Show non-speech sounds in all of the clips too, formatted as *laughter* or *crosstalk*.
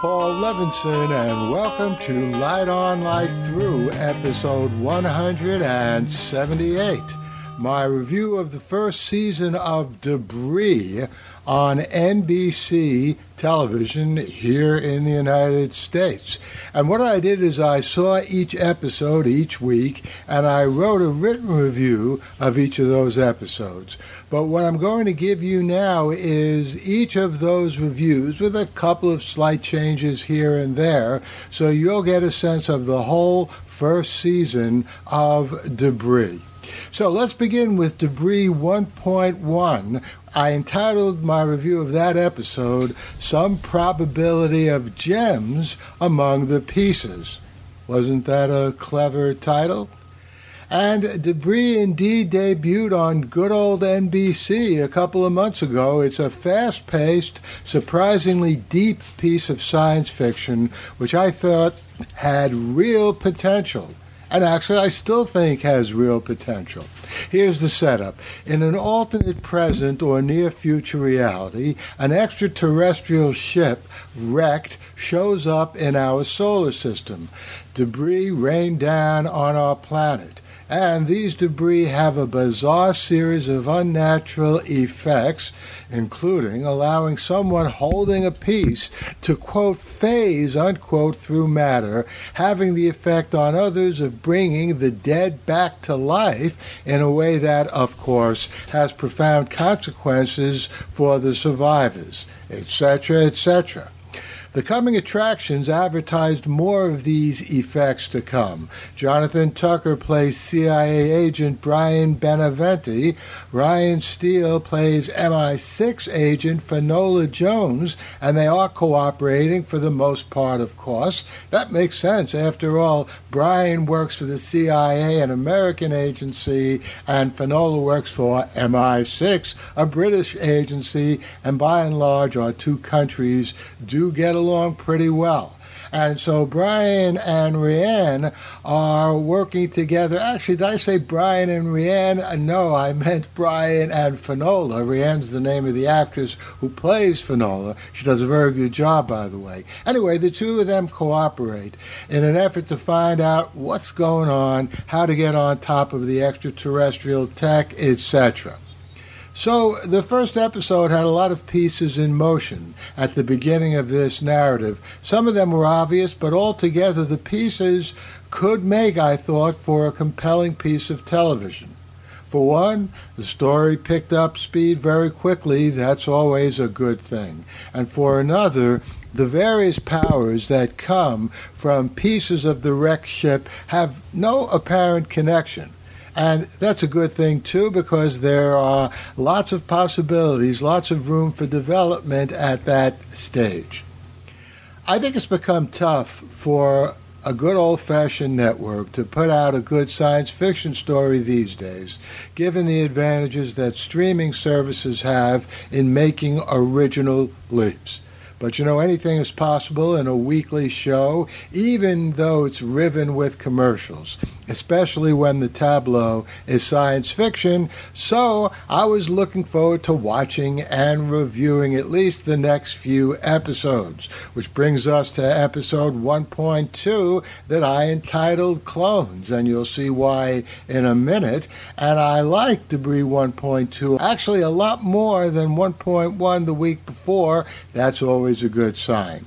Paul Levinson, and welcome to Light On, Light Through, episode 178. My review of the first season of Debris on NBC television here in the United States. And what I did is I saw each episode each week and I wrote a written review of each of those episodes. But what I'm going to give you now is each of those reviews with a couple of slight changes here and there so you'll get a sense of the whole first season of Debris. So let's begin with Debris 1.1. I entitled my review of that episode, Some Probability of Gems Among the Pieces. Wasn't that a clever title? And Debris indeed debuted on good old NBC a couple of months ago. It's a fast paced, surprisingly deep piece of science fiction, which I thought had real potential and actually I still think has real potential. Here's the setup. In an alternate present or near future reality, an extraterrestrial ship wrecked shows up in our solar system. Debris rained down on our planet and these debris have a bizarre series of unnatural effects, including allowing someone holding a piece to, quote, phase, unquote, through matter, having the effect on others of bringing the dead back to life in a way that, of course, has profound consequences for the survivors, etc., etc. The coming attractions advertised more of these effects to come. Jonathan Tucker plays CIA agent Brian Beneventi. Riann Steele plays MI6 agent Finola Jones, and they are cooperating for the most part, of course. That makes sense. After all, Brian works for the CIA, an American agency, and Finola works for MI6, a British agency, and by and large, our two countries do get along pretty well. And so Brian and Riann are working together. Actually, did I say Brian and Riann? Uh, no, I meant Brian and Finola. Riann's the name of the actress who plays Finola. She does a very good job, by the way. Anyway, the two of them cooperate in an effort to find out what's going on, how to get on top of the extraterrestrial tech, etc. So, the first episode had a lot of pieces in motion at the beginning of this narrative. Some of them were obvious, but altogether the pieces could make, I thought, for a compelling piece of television. For one, the story picked up speed very quickly. That's always a good thing. And for another, the various powers that come from pieces of the wrecked ship have no apparent connection. And that's a good thing, too, because there are lots of possibilities, lots of room for development at that stage. I think it's become tough for a good old fashioned network to put out a good science fiction story these days, given the advantages that streaming services have in making original leaps. But you know, anything is possible in a weekly show, even though it's riven with commercials, especially when the tableau is science fiction. So I was looking forward to watching and reviewing at least the next few episodes, which brings us to episode 1.2 that I entitled Clones, and you'll see why in a minute. And I like Debris 1.2 actually a lot more than 1.1 the week before. That's always always a good sign.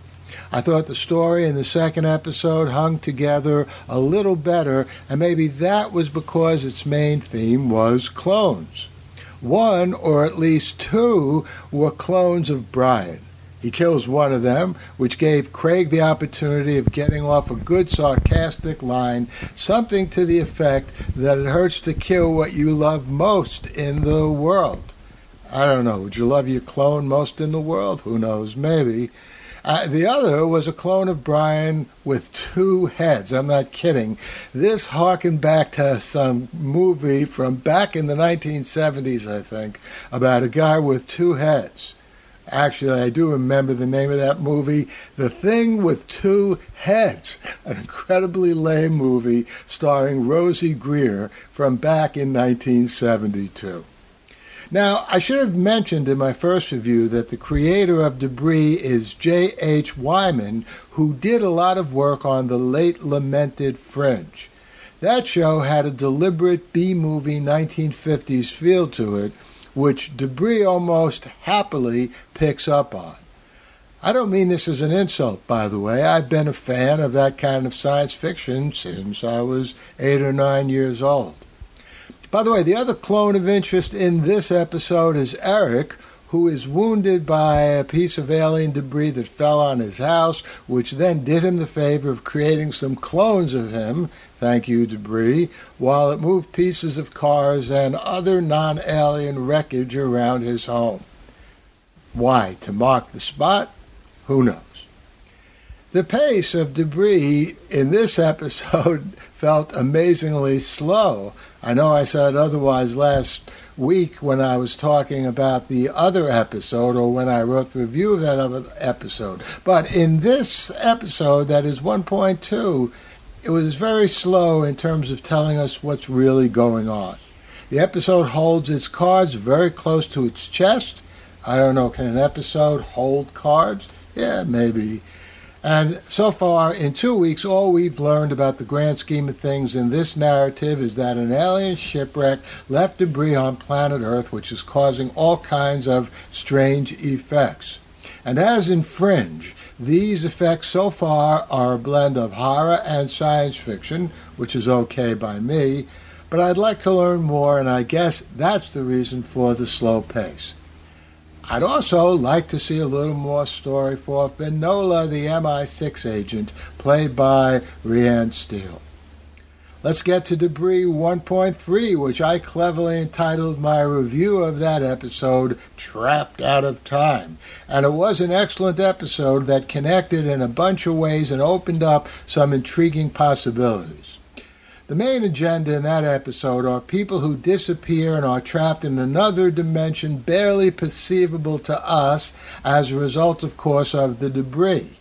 I thought the story in the second episode hung together a little better, and maybe that was because its main theme was clones. One, or at least two, were clones of Brian. He kills one of them, which gave Craig the opportunity of getting off a good sarcastic line, something to the effect that it hurts to kill what you love most in the world. I don't know. Would you love your clone most in the world? Who knows? Maybe. Uh, the other was a clone of Brian with two heads. I'm not kidding. This harkened back to some movie from back in the 1970s, I think, about a guy with two heads. Actually, I do remember the name of that movie, The Thing with Two Heads, an incredibly lame movie starring Rosey Grier from back in 1972. Now, I should have mentioned in my first review that the creator of Debris is J.H. Wyman, who did a lot of work on the late lamented Fringe. That show had a deliberate B movie 1950s feel to it, which Debris almost happily picks up on. I don't mean this as an insult, by the way. I've been a fan of that kind of science fiction since I was eight or nine years old. By the way, the other clone of interest in this episode is Eric, who is wounded by a piece of alien debris that fell on his house, which then did him the favor of creating some clones of him, thank you, debris, while it moved pieces of cars and other non alien wreckage around his home. Why? To mark the spot? Who knows? The pace of debris in this episode *laughs* felt amazingly slow. I know I said otherwise last week when I was talking about the other episode or when I wrote the review of that other episode. But in this episode, that is 1.2, it was very slow in terms of telling us what's really going on. The episode holds its cards very close to its chest. I don't know, can an episode hold cards? Yeah, maybe. And so far, in two weeks, all we've learned about the grand scheme of things in this narrative is that an alien shipwreck left debris on planet Earth, which is causing all kinds of strange effects. And as in Fringe, these effects so far are a blend of horror and science fiction, which is okay by me, but I'd like to learn more, and I guess that's the reason for the slow pace. I'd also like to see a little more story for Finola, the MI6 agent, played by Riann Steele. Let's get to Debris 1.3, which I cleverly entitled my review of that episode Trapped Out of Time. And it was an excellent episode that connected in a bunch of ways and opened up some intriguing possibilities. The main agenda in that episode are people who disappear and are trapped in another dimension barely perceivable to us as a result, of course, of the debris.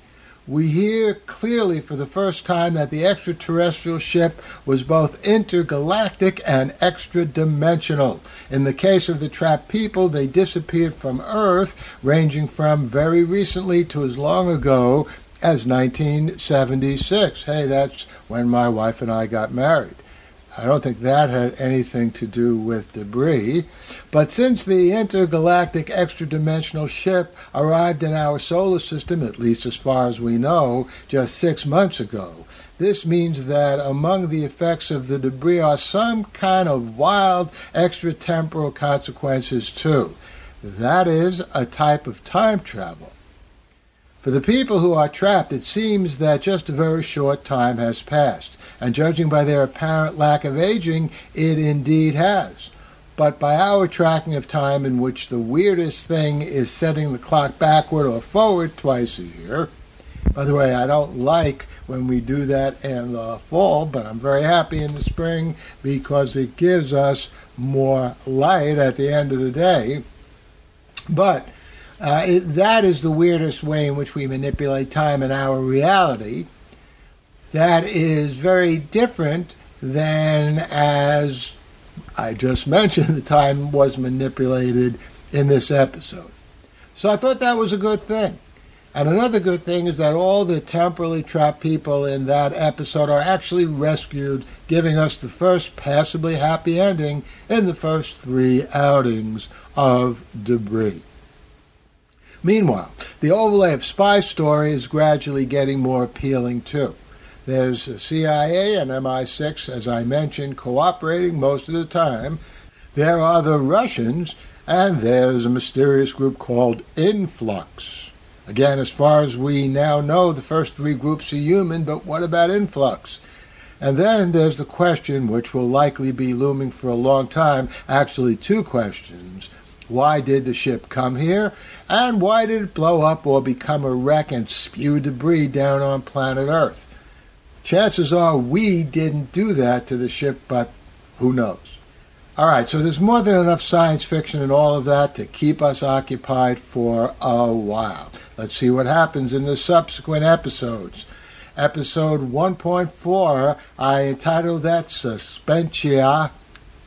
We hear clearly for the first time that the extraterrestrial ship was both intergalactic and extra dimensional. In the case of the trapped people, they disappeared from Earth, ranging from very recently to as long ago as 1976. Hey, that's when my wife and I got married. I don't think that had anything to do with debris. But since the intergalactic extra-dimensional ship arrived in our solar system, at least as far as we know, just six months ago, this means that among the effects of the debris are some kind of wild extratemporal consequences too. That is a type of time travel. For the people who are trapped, it seems that just a very short time has passed, and judging by their apparent lack of aging, it indeed has. But by our tracking of time, in which the weirdest thing is setting the clock backward or forward twice a year, by the way, I don't like when we do that in the fall, but I'm very happy in the spring because it gives us more light at the end of the day. But uh, it, that is the weirdest way in which we manipulate time in our reality. That is very different than, as I just *laughs* mentioned, the time was manipulated in this episode. So I thought that was a good thing. And another good thing is that all the temporally trapped people in that episode are actually rescued, giving us the first passably happy ending in the first three outings of Debris. Meanwhile, the overlay of spy story is gradually getting more appealing too. There's the CIA and MI6, as I mentioned, cooperating most of the time. There are the Russians, and there's a mysterious group called Influx. Again, as far as we now know, the first three groups are human, but what about Influx? And then there's the question, which will likely be looming for a long time, actually, two questions. Why did the ship come here? And why did it blow up or become a wreck and spew debris down on planet Earth? Chances are we didn't do that to the ship, but who knows? All right, so there's more than enough science fiction and all of that to keep us occupied for a while. Let's see what happens in the subsequent episodes. Episode 1.4, I entitled that Suspentia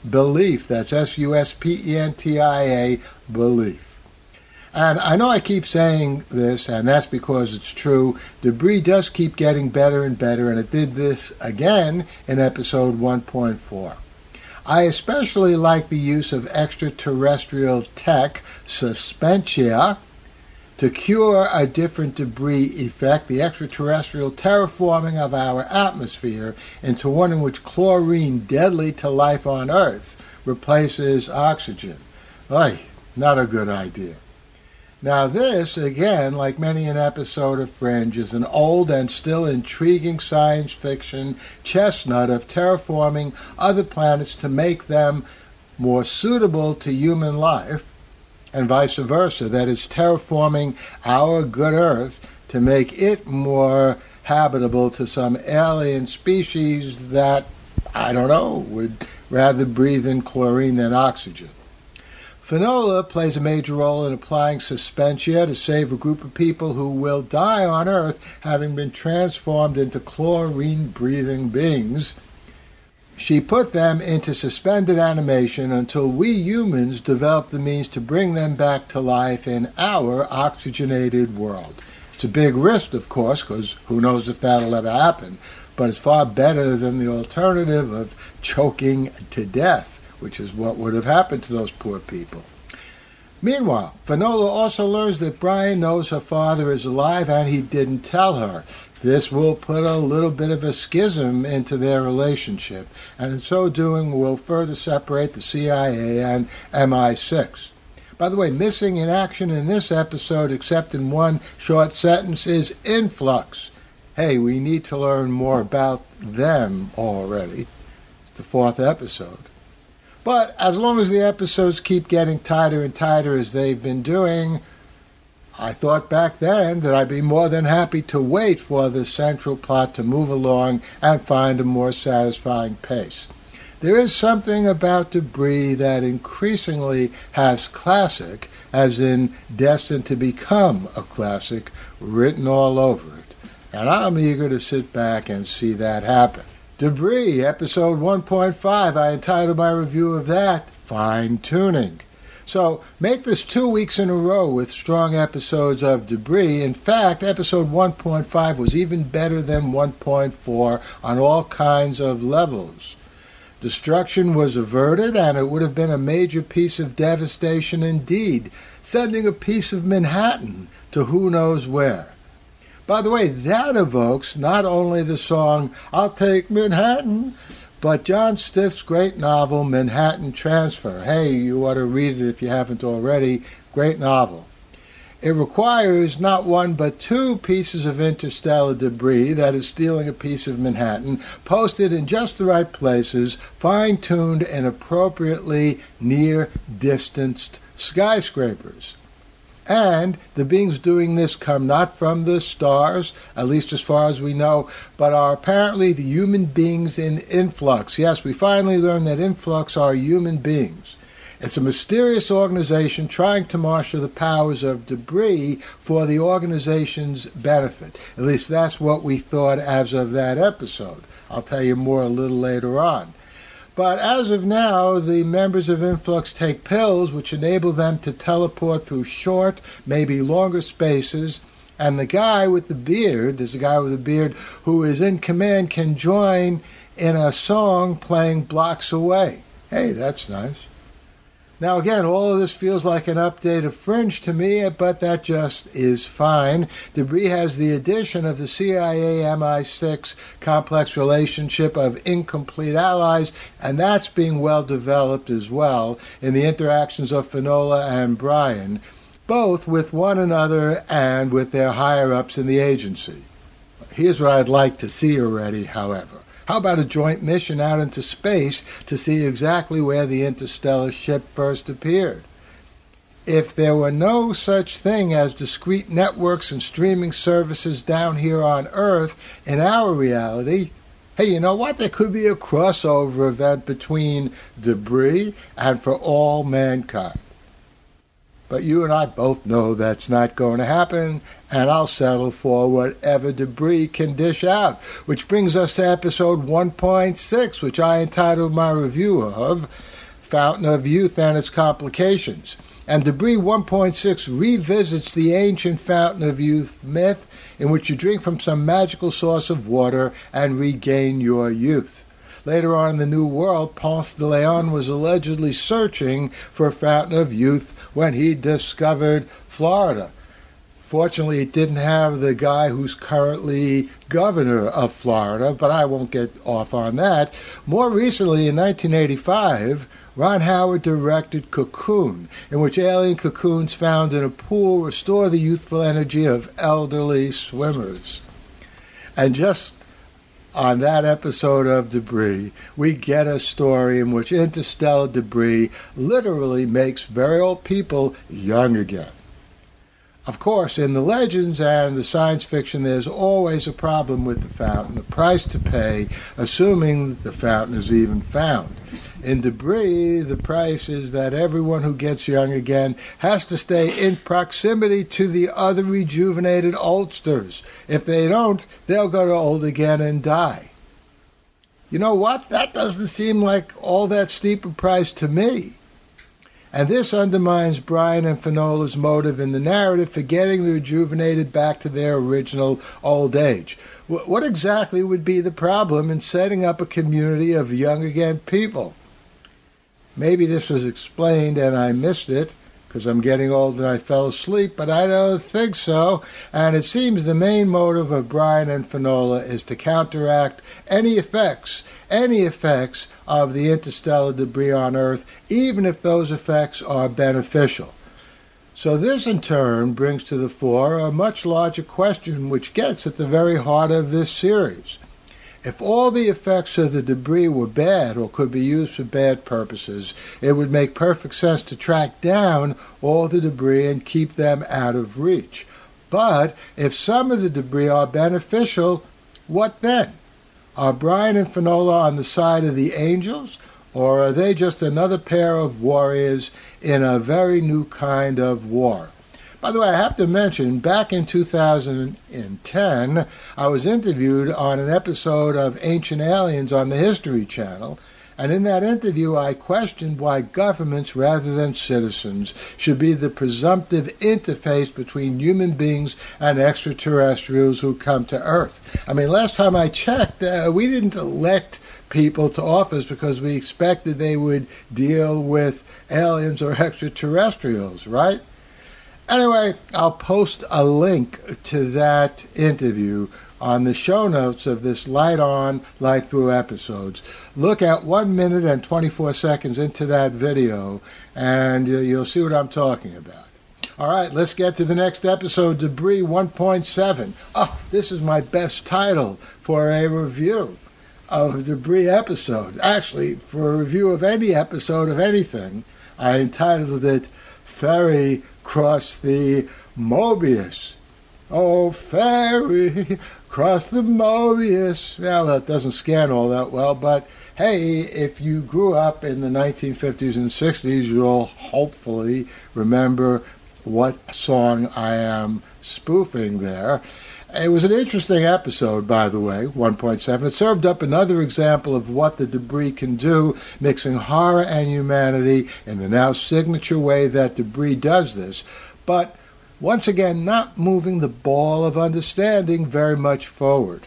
belief. That's S U S P E N T I A, belief. And I know I keep saying this, and that's because it's true. Debris does keep getting better and better, and it did this again in episode 1.4. I especially like the use of extraterrestrial tech, suspentia, to cure a different debris effect, the extraterrestrial terraforming of our atmosphere into one in which chlorine, deadly to life on Earth, replaces oxygen. Oy, not a good idea. Now, this, again, like many an episode of Fringe, is an old and still intriguing science fiction chestnut of terraforming other planets to make them more suitable to human life and vice versa. That is, terraforming our good Earth to make it more habitable to some alien species that, I don't know, would rather breathe in chlorine than oxygen. Finola plays a major role in applying suspentia to save a group of people who will die on Earth having been transformed into chlorine breathing beings she put them into suspended animation until we humans developed the means to bring them back to life in our oxygenated world. It's a big risk, of course, because who knows if that'll ever happen, but it's far better than the alternative of choking to death, which is what would have happened to those poor people. Meanwhile, Finola also learns that Brian knows her father is alive and he didn't tell her. This will put a little bit of a schism into their relationship, and in so doing will further separate the CIA and MI6. By the way, missing in action in this episode, except in one short sentence, is Influx. Hey, we need to learn more about them already. It's the fourth episode. But as long as the episodes keep getting tighter and tighter as they've been doing, I thought back then that I'd be more than happy to wait for the central plot to move along and find a more satisfying pace. There is something about Debris that increasingly has classic, as in destined to become a classic, written all over it. And I'm eager to sit back and see that happen. Debris, episode 1.5, I entitled my review of that Fine Tuning. So make this two weeks in a row with strong episodes of Debris. In fact, episode 1.5 was even better than 1.4 on all kinds of levels. Destruction was averted, and it would have been a major piece of devastation indeed, sending a piece of Manhattan to who knows where. By the way, that evokes not only the song I'll Take Manhattan, but John Stith's great novel, Manhattan Transfer, hey, you ought to read it if you haven't already. Great novel. It requires not one but two pieces of interstellar debris, that is, stealing a piece of Manhattan, posted in just the right places, fine tuned and appropriately near distanced skyscrapers. And the beings doing this come not from the stars, at least as far as we know, but are apparently the human beings in influx. Yes, we finally learned that influx are human beings. It's a mysterious organization trying to marshal the powers of debris for the organization's benefit. At least that's what we thought as of that episode. I'll tell you more a little later on. But as of now, the members of Influx take pills which enable them to teleport through short, maybe longer spaces. And the guy with the beard, there's a guy with a beard who is in command, can join in a song playing blocks away. Hey, that's nice. Now, again, all of this feels like an update of Fringe to me, but that just is fine. Debris has the addition of the CIA MI6 complex relationship of incomplete allies, and that's being well developed as well in the interactions of Finola and Brian, both with one another and with their higher ups in the agency. Here's what I'd like to see already, however. How about a joint mission out into space to see exactly where the interstellar ship first appeared? If there were no such thing as discrete networks and streaming services down here on Earth in our reality, hey, you know what? There could be a crossover event between debris and for all mankind. But you and I both know that's not going to happen, and I'll settle for whatever debris can dish out. Which brings us to episode 1.6, which I entitled my review of Fountain of Youth and Its Complications. And Debris 1.6 revisits the ancient Fountain of Youth myth in which you drink from some magical source of water and regain your youth. Later on in the New World, Ponce de Leon was allegedly searching for a fountain of youth when he discovered Florida. Fortunately, it didn't have the guy who's currently governor of Florida, but I won't get off on that. More recently, in 1985, Ron Howard directed Cocoon, in which alien cocoons found in a pool restore the youthful energy of elderly swimmers. And just on that episode of Debris, we get a story in which interstellar debris literally makes very old people young again. Of course, in the legends and the science fiction, there's always a problem with the fountain, the price to pay, assuming the fountain is even found. In debris, the price is that everyone who gets young again has to stay in proximity to the other rejuvenated oldsters. If they don't, they'll go to old again and die. You know what? That doesn't seem like all that steep a price to me. And this undermines Brian and Finola's motive in the narrative for getting the rejuvenated back to their original old age. What exactly would be the problem in setting up a community of young again people? Maybe this was explained and I missed it because I'm getting old and I fell asleep, but I don't think so. And it seems the main motive of Brian and Finola is to counteract any effects, any effects of the interstellar debris on Earth, even if those effects are beneficial. So, this in turn brings to the fore a much larger question which gets at the very heart of this series. If all the effects of the debris were bad or could be used for bad purposes, it would make perfect sense to track down all the debris and keep them out of reach. But if some of the debris are beneficial, what then? Are Brian and Finola on the side of the angels, or are they just another pair of warriors in a very new kind of war? By the way, I have to mention, back in 2010, I was interviewed on an episode of Ancient Aliens on the History Channel. And in that interview, I questioned why governments, rather than citizens, should be the presumptive interface between human beings and extraterrestrials who come to Earth. I mean, last time I checked, uh, we didn't elect people to office because we expected they would deal with aliens or extraterrestrials, right? Anyway, I'll post a link to that interview on the show notes of this Light On, Light Through episodes. Look at 1 minute and 24 seconds into that video, and you'll see what I'm talking about. All right, let's get to the next episode, Debris 1.7. Oh, this is my best title for a review of a Debris episode. Actually, for a review of any episode of anything, I entitled it Ferry cross the Mobius. Oh, ferry, cross the Mobius. Now, that doesn't scan all that well, but hey, if you grew up in the 1950s and 60s, you'll hopefully remember what song I am spoofing there. It was an interesting episode, by the way, 1.7. It served up another example of what the debris can do, mixing horror and humanity in the now signature way that debris does this, but once again, not moving the ball of understanding very much forward.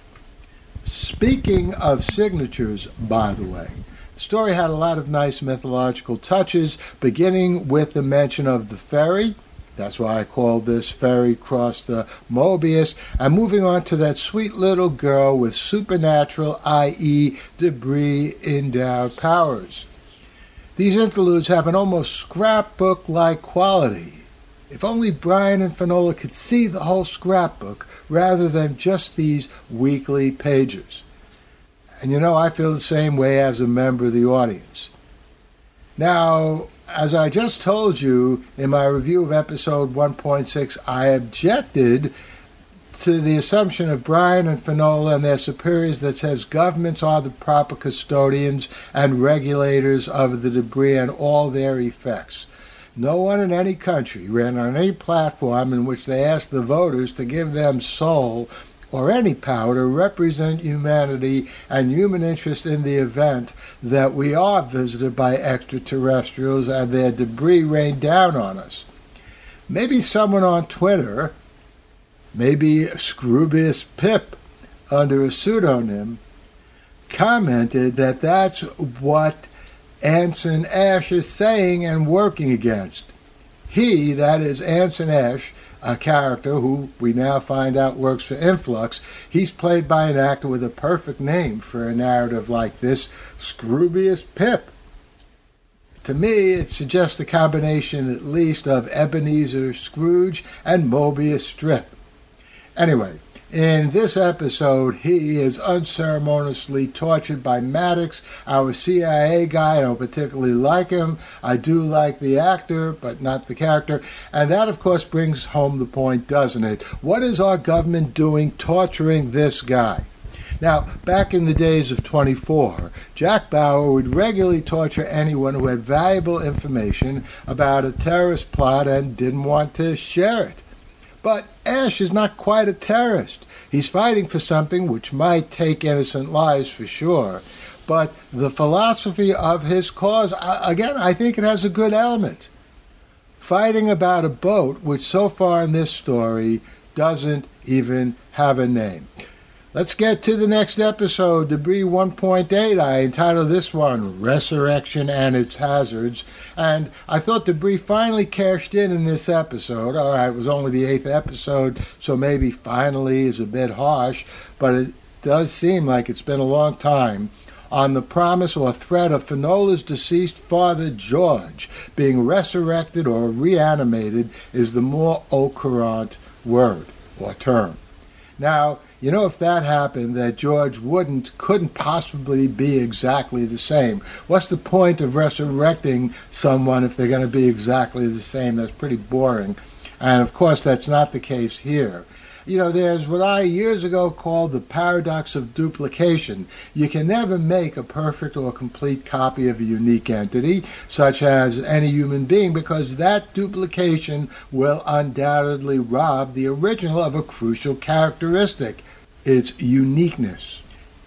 Speaking of signatures, by the way, the story had a lot of nice mythological touches, beginning with the mention of the ferry that's why I called this ferry cross the Mobius. I'm moving on to that sweet little girl with supernatural, i.e., debris endowed powers. These interludes have an almost scrapbook like quality. If only Brian and Finola could see the whole scrapbook rather than just these weekly pages. And you know, I feel the same way as a member of the audience. Now, as I just told you in my review of episode 1.6, I objected to the assumption of Brian and Finola and their superiors that says governments are the proper custodians and regulators of the debris and all their effects. No one in any country ran on any platform in which they asked the voters to give them soul or any power to represent humanity and human interest in the event that we are visited by extraterrestrials and their debris rain down on us. Maybe someone on Twitter, maybe Scroobius Pip under a pseudonym, commented that that's what Anson Ash is saying and working against. He, that is Anson Ash, a character who we now find out works for Influx, he's played by an actor with a perfect name for a narrative like this, Scroobius Pip. To me, it suggests a combination at least of Ebenezer Scrooge and Mobius Strip. Anyway, in this episode, he is unceremoniously tortured by Maddox, our CIA guy. I don't particularly like him. I do like the actor, but not the character. And that, of course, brings home the point, doesn't it? What is our government doing torturing this guy? Now, back in the days of 24, Jack Bauer would regularly torture anyone who had valuable information about a terrorist plot and didn't want to share it. But Ash is not quite a terrorist. He's fighting for something which might take innocent lives for sure. But the philosophy of his cause, again, I think it has a good element. Fighting about a boat, which so far in this story doesn't even have a name. Let's get to the next episode, Debris 1.8. I entitled this one Resurrection and Its Hazards. And I thought Debris finally cashed in in this episode. All right, it was only the eighth episode, so maybe finally is a bit harsh, but it does seem like it's been a long time on the promise or threat of Finola's deceased father George being resurrected or reanimated is the more occurrent word or term. Now, you know, if that happened, that George wouldn't, couldn't possibly be exactly the same. What's the point of resurrecting someone if they're going to be exactly the same? That's pretty boring. And of course, that's not the case here. You know, there's what I years ago called the paradox of duplication. You can never make a perfect or complete copy of a unique entity, such as any human being, because that duplication will undoubtedly rob the original of a crucial characteristic its uniqueness.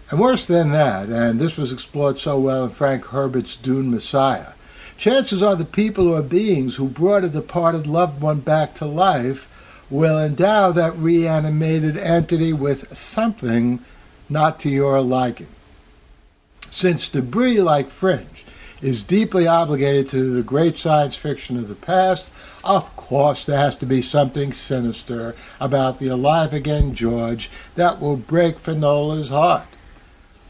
And worse than that, and this was explored so well in Frank Herbert's Dune Messiah, chances are the people or beings who brought a departed loved one back to life will endow that reanimated entity with something not to your liking. Since debris like Fringe is deeply obligated to the great science fiction of the past, of course, there has to be something sinister about the alive again George that will break Finola's heart.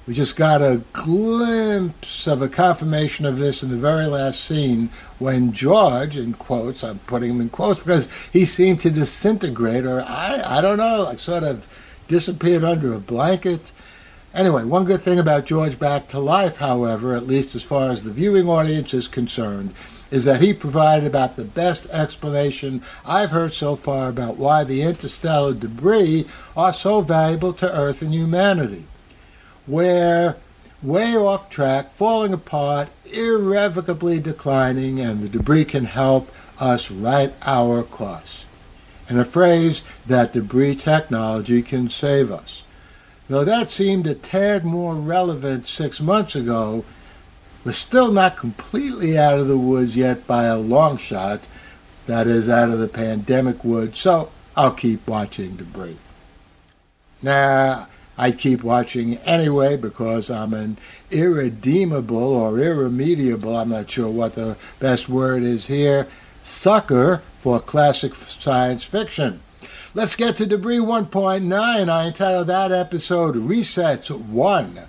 We just got a glimpse of a confirmation of this in the very last scene when George, in quotes, I'm putting him in quotes because he seemed to disintegrate or I, I don't know, like sort of disappeared under a blanket. Anyway, one good thing about George Back to Life, however, at least as far as the viewing audience is concerned, is that he provided about the best explanation I've heard so far about why the interstellar debris are so valuable to Earth and humanity. We're way off track, falling apart, irrevocably declining, and the debris can help us right our course. In a phrase, that debris technology can save us. Though that seemed a tad more relevant six months ago, we're still not completely out of the woods yet by a long shot, that is, out of the pandemic woods, so I'll keep watching debris. Now, I keep watching anyway because I'm an irredeemable or irremediable, I'm not sure what the best word is here, sucker for classic science fiction. Let's get to Debris 1.9. I entitled that episode Resets 1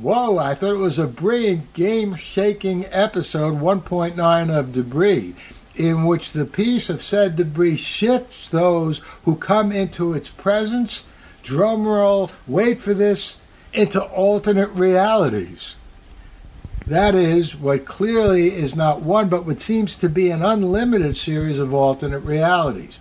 Whoa, I thought it was a brilliant game shaking episode 1.9 of Debris, in which the piece of said debris shifts those who come into its presence, drumroll, wait for this, into alternate realities. That is, what clearly is not one, but what seems to be an unlimited series of alternate realities.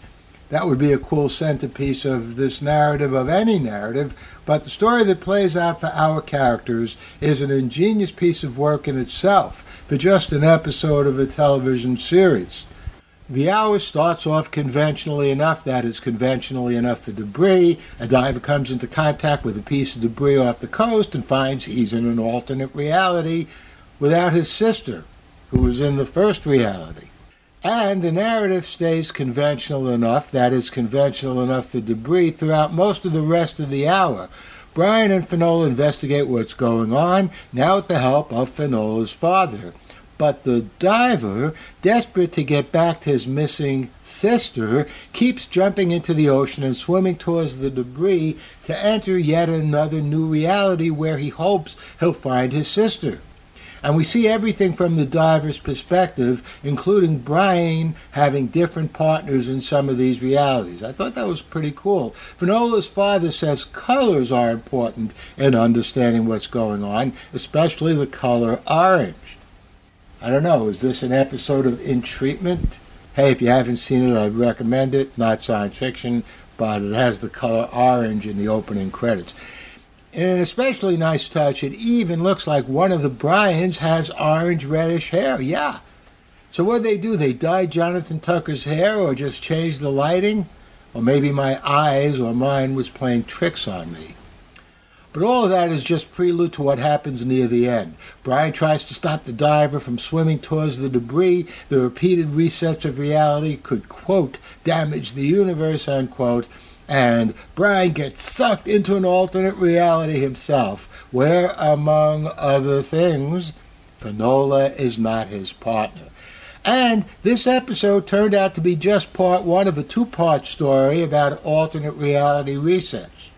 That would be a cool centerpiece of this narrative, of any narrative, but the story that plays out for our characters is an ingenious piece of work in itself for just an episode of a television series. The hour starts off conventionally enough, that is conventionally enough for debris. A diver comes into contact with a piece of debris off the coast and finds he's in an alternate reality without his sister, who was in the first reality. And the narrative stays conventional enough, that is conventional enough for debris, throughout most of the rest of the hour. Brian and Finola investigate what's going on, now with the help of Finola's father. But the diver, desperate to get back to his missing sister, keeps jumping into the ocean and swimming towards the debris to enter yet another new reality where he hopes he'll find his sister. And we see everything from the diver's perspective, including Brian having different partners in some of these realities. I thought that was pretty cool. Finola's father says colors are important in understanding what's going on, especially the color orange. I don't know, is this an episode of In Treatment? Hey, if you haven't seen it, I'd recommend it. Not science fiction, but it has the color orange in the opening credits. In an especially nice touch, it even looks like one of the Bryans has orange reddish hair. Yeah. So what did they do? They dye Jonathan Tucker's hair or just change the lighting? Or maybe my eyes or mine was playing tricks on me. But all of that is just prelude to what happens near the end. Brian tries to stop the diver from swimming towards the debris. The repeated resets of reality could, quote, damage the universe, unquote. And Brian gets sucked into an alternate reality himself, where, among other things, Finola is not his partner. And this episode turned out to be just part one of a two part story about alternate reality resets.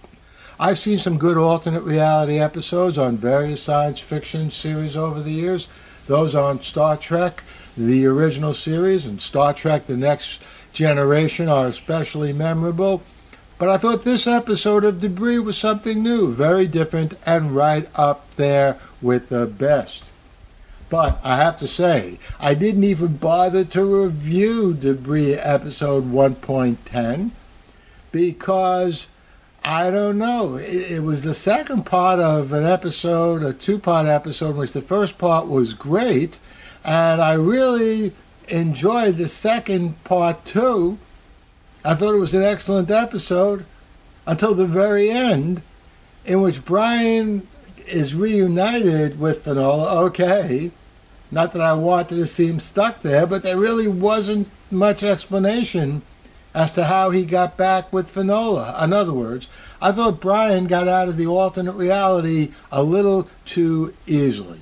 I've seen some good alternate reality episodes on various science fiction series over the years. Those on Star Trek, the original series, and Star Trek The Next Generation are especially memorable. But I thought this episode of Debris was something new, very different, and right up there with the best. But I have to say, I didn't even bother to review Debris episode 1.10 because I don't know. It, it, was the second part of an episode, a two part episode, in which the first part was great, and I really enjoyed the second part too. I thought it was an excellent episode until the very end, in which Brian is reunited with Finola. Okay, not that I wanted to see him stuck there, but there really wasn't much explanation as to how he got back with Finola. In other words, I thought Brian got out of the alternate reality a little too easily.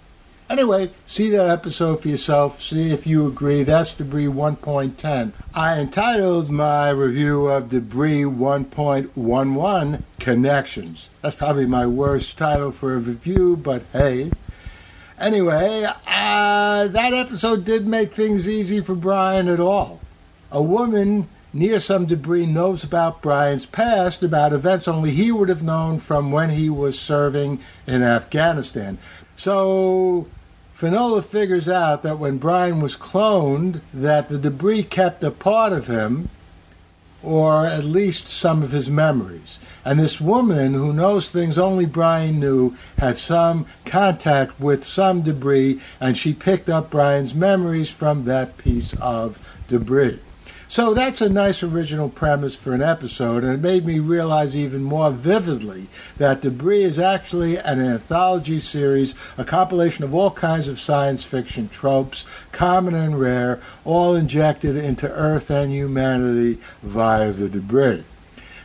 Anyway, see that episode for yourself. See if you agree. That's Debris 1.10. I entitled my review of Debris 1.11 Connections. That's probably my worst title for a review, but hey. Anyway, uh, that episode did make things easy for Brian at all. A woman near some debris knows about Brian's past, about events only he would have known from when he was serving in Afghanistan. So Finola figures out that when Brian was cloned, that the debris kept a part of him, or at least some of his memories. And this woman, who knows things only Brian knew, had some contact with some debris, and she picked up Brian's memories from that piece of debris. So that's a nice original premise for an episode, and it made me realize even more vividly that Debris is actually an anthology series, a compilation of all kinds of science fiction tropes, common and rare, all injected into Earth and humanity via the debris.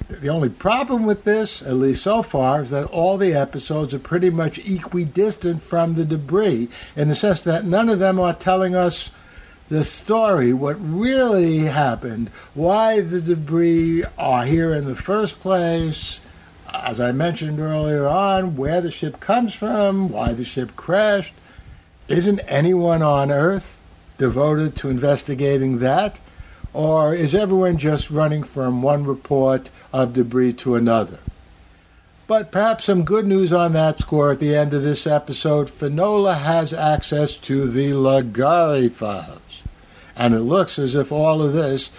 The only problem with this, at least so far, is that all the episodes are pretty much equidistant from the debris in the sense that none of them are telling us the story, what really happened, why the debris are here in the first place, as I mentioned earlier on, where the ship comes from, why the ship crashed. Isn't anyone on Earth devoted to investigating that? Or is everyone just running from one report of debris to another? But perhaps some good news on that score at the end of this episode. Finola has access to the Lagari files. And it looks as if all of this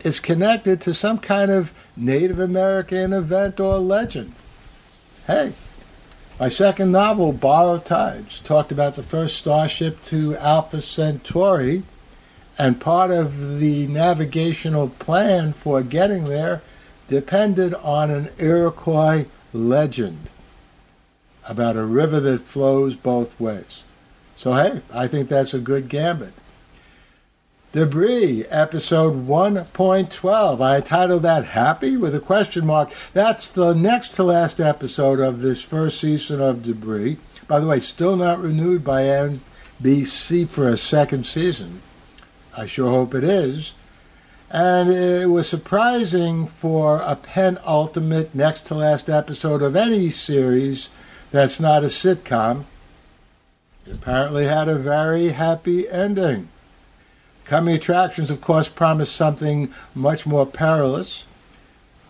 is connected to some kind of Native American event or legend. Hey, My second novel, Borrowed Tides, talked about the first starship to Alpha Centauri, and part of the navigational plan for getting there depended on an Iroquois legend about a river that flows both ways. So, hey, I think that's a good gambit. Debris, episode 1.12. I titled that Happy with a question mark. That's the next to last episode of this first season of Debris. By the way, still not renewed by NBC for a second season. I sure hope it is. And it was surprising for a penultimate, next to last episode of any series that's not a sitcom. It apparently had a very happy ending. Coming attractions, of course, promised something much more perilous,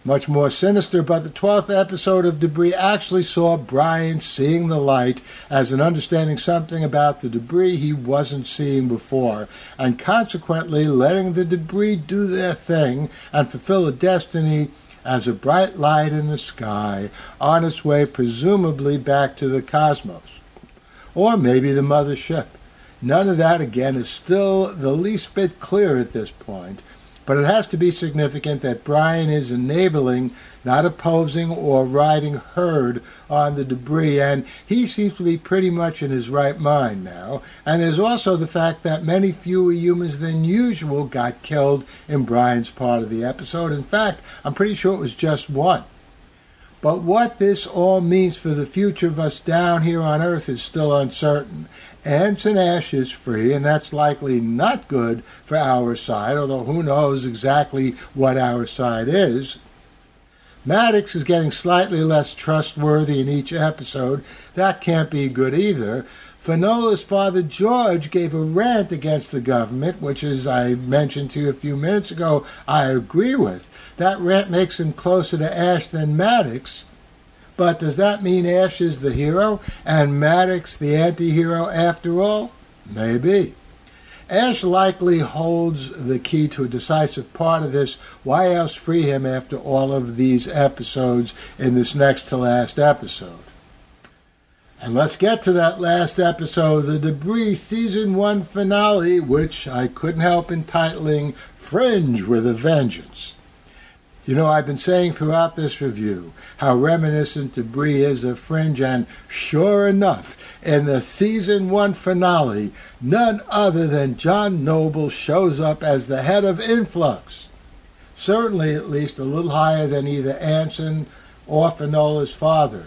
much more sinister, but the 12th episode of Debris actually saw Brian seeing the light as an understanding something about the debris he wasn't seeing before, and consequently letting the debris do their thing and fulfill a destiny as a bright light in the sky on its way presumably back to the cosmos. Or maybe the mother ship. None of that, again, is still the least bit clear at this point, but it has to be significant that Brian is enabling, not opposing or riding herd on the debris, and he seems to be pretty much in his right mind now. And there's also the fact that many fewer humans than usual got killed in Brian's part of the episode. In fact, I'm pretty sure it was just one. But what this all means for the future of us down here on Earth is still uncertain. Anson Ash is free, and that's likely not good for our side, although who knows exactly what our side is. Maddox is getting slightly less trustworthy in each episode. That can't be good either. Finola's father George gave a rant against the government, which, as I mentioned to you a few minutes ago, I agree with. That rant makes him closer to Ash than Maddox. But does that mean Ash is the hero and Maddox the anti hero after all? Maybe. Ash likely holds the key to a decisive part of this. Why else free him after all of these episodes in this next to last episode? And let's get to that last episode, the Debris Season 1 finale, which I couldn't help entitling Fringe with a Vengeance. You know, I've been saying throughout this review how reminiscent Debris is of Fringe, and sure enough, in the season one finale, none other than John Noble shows up as the head of Influx. Certainly, at least, a little higher than either Anson or Finola's father.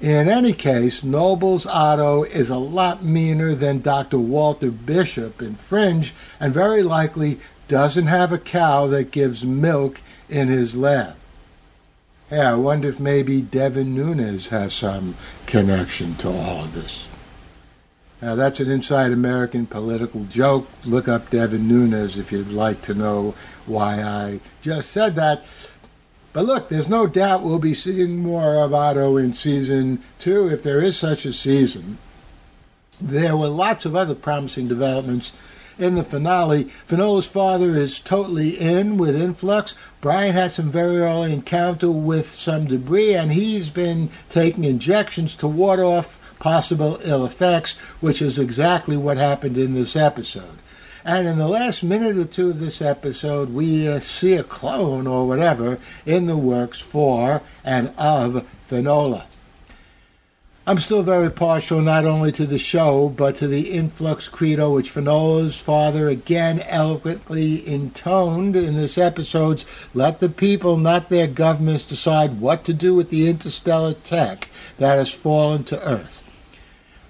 In any case, Noble's Otto is a lot meaner than Dr. Walter Bishop in Fringe, and very likely doesn't have a cow that gives milk in his lab. Hey, I wonder if maybe Devin Nunes has some connection to all of this. Now, that's an inside American political joke. Look up Devin Nunes if you'd like to know why I just said that. But look, there's no doubt we'll be seeing more of Otto in season two, if there is such a season. There were lots of other promising developments in the finale. Finola's father is totally in with influx. Brian had some very early encounter with some debris, and he's been taking injections to ward off possible ill effects, which is exactly what happened in this episode. And in the last minute or two of this episode, we uh, see a clone or whatever in the works for and of Finola. I'm still very partial not only to the show, but to the influx credo which Finola's father again eloquently intoned in this episode's Let the people, not their governments, decide what to do with the interstellar tech that has fallen to Earth.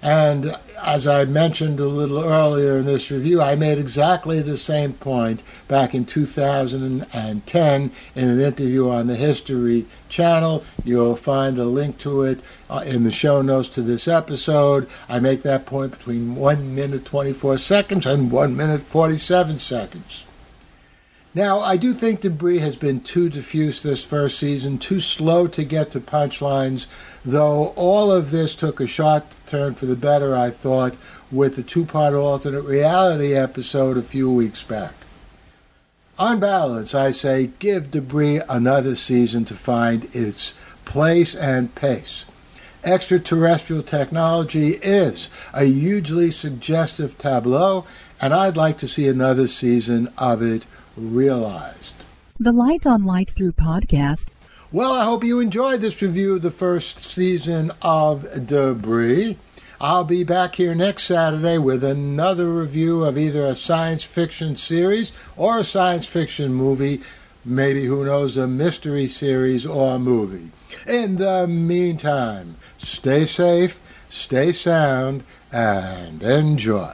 And as I mentioned a little earlier in this review, I made exactly the same point back in 2010 in an interview on the History Channel. You'll find a link to it uh, in the show notes to this episode. I make that point between 1 minute 24 seconds and 1 minute 47 seconds. Now, I do think Debris has been too diffuse this first season, too slow to get to punchlines, though all of this took a sharp turn for the better, I thought, with the two part alternate reality episode a few weeks back. On balance, I say give Debris another season to find its place and pace. extraterrestrial technology is a hugely suggestive tableau, and I'd like to see another season of it realized. The Light on Light Through podcast. Well, I hope you enjoyed this review of the first season of Debris. I'll be back here next Saturday with another review of either a science fiction series or a science fiction movie, maybe, who knows, a mystery series or a movie. In the meantime, stay safe, stay sound, and enjoy.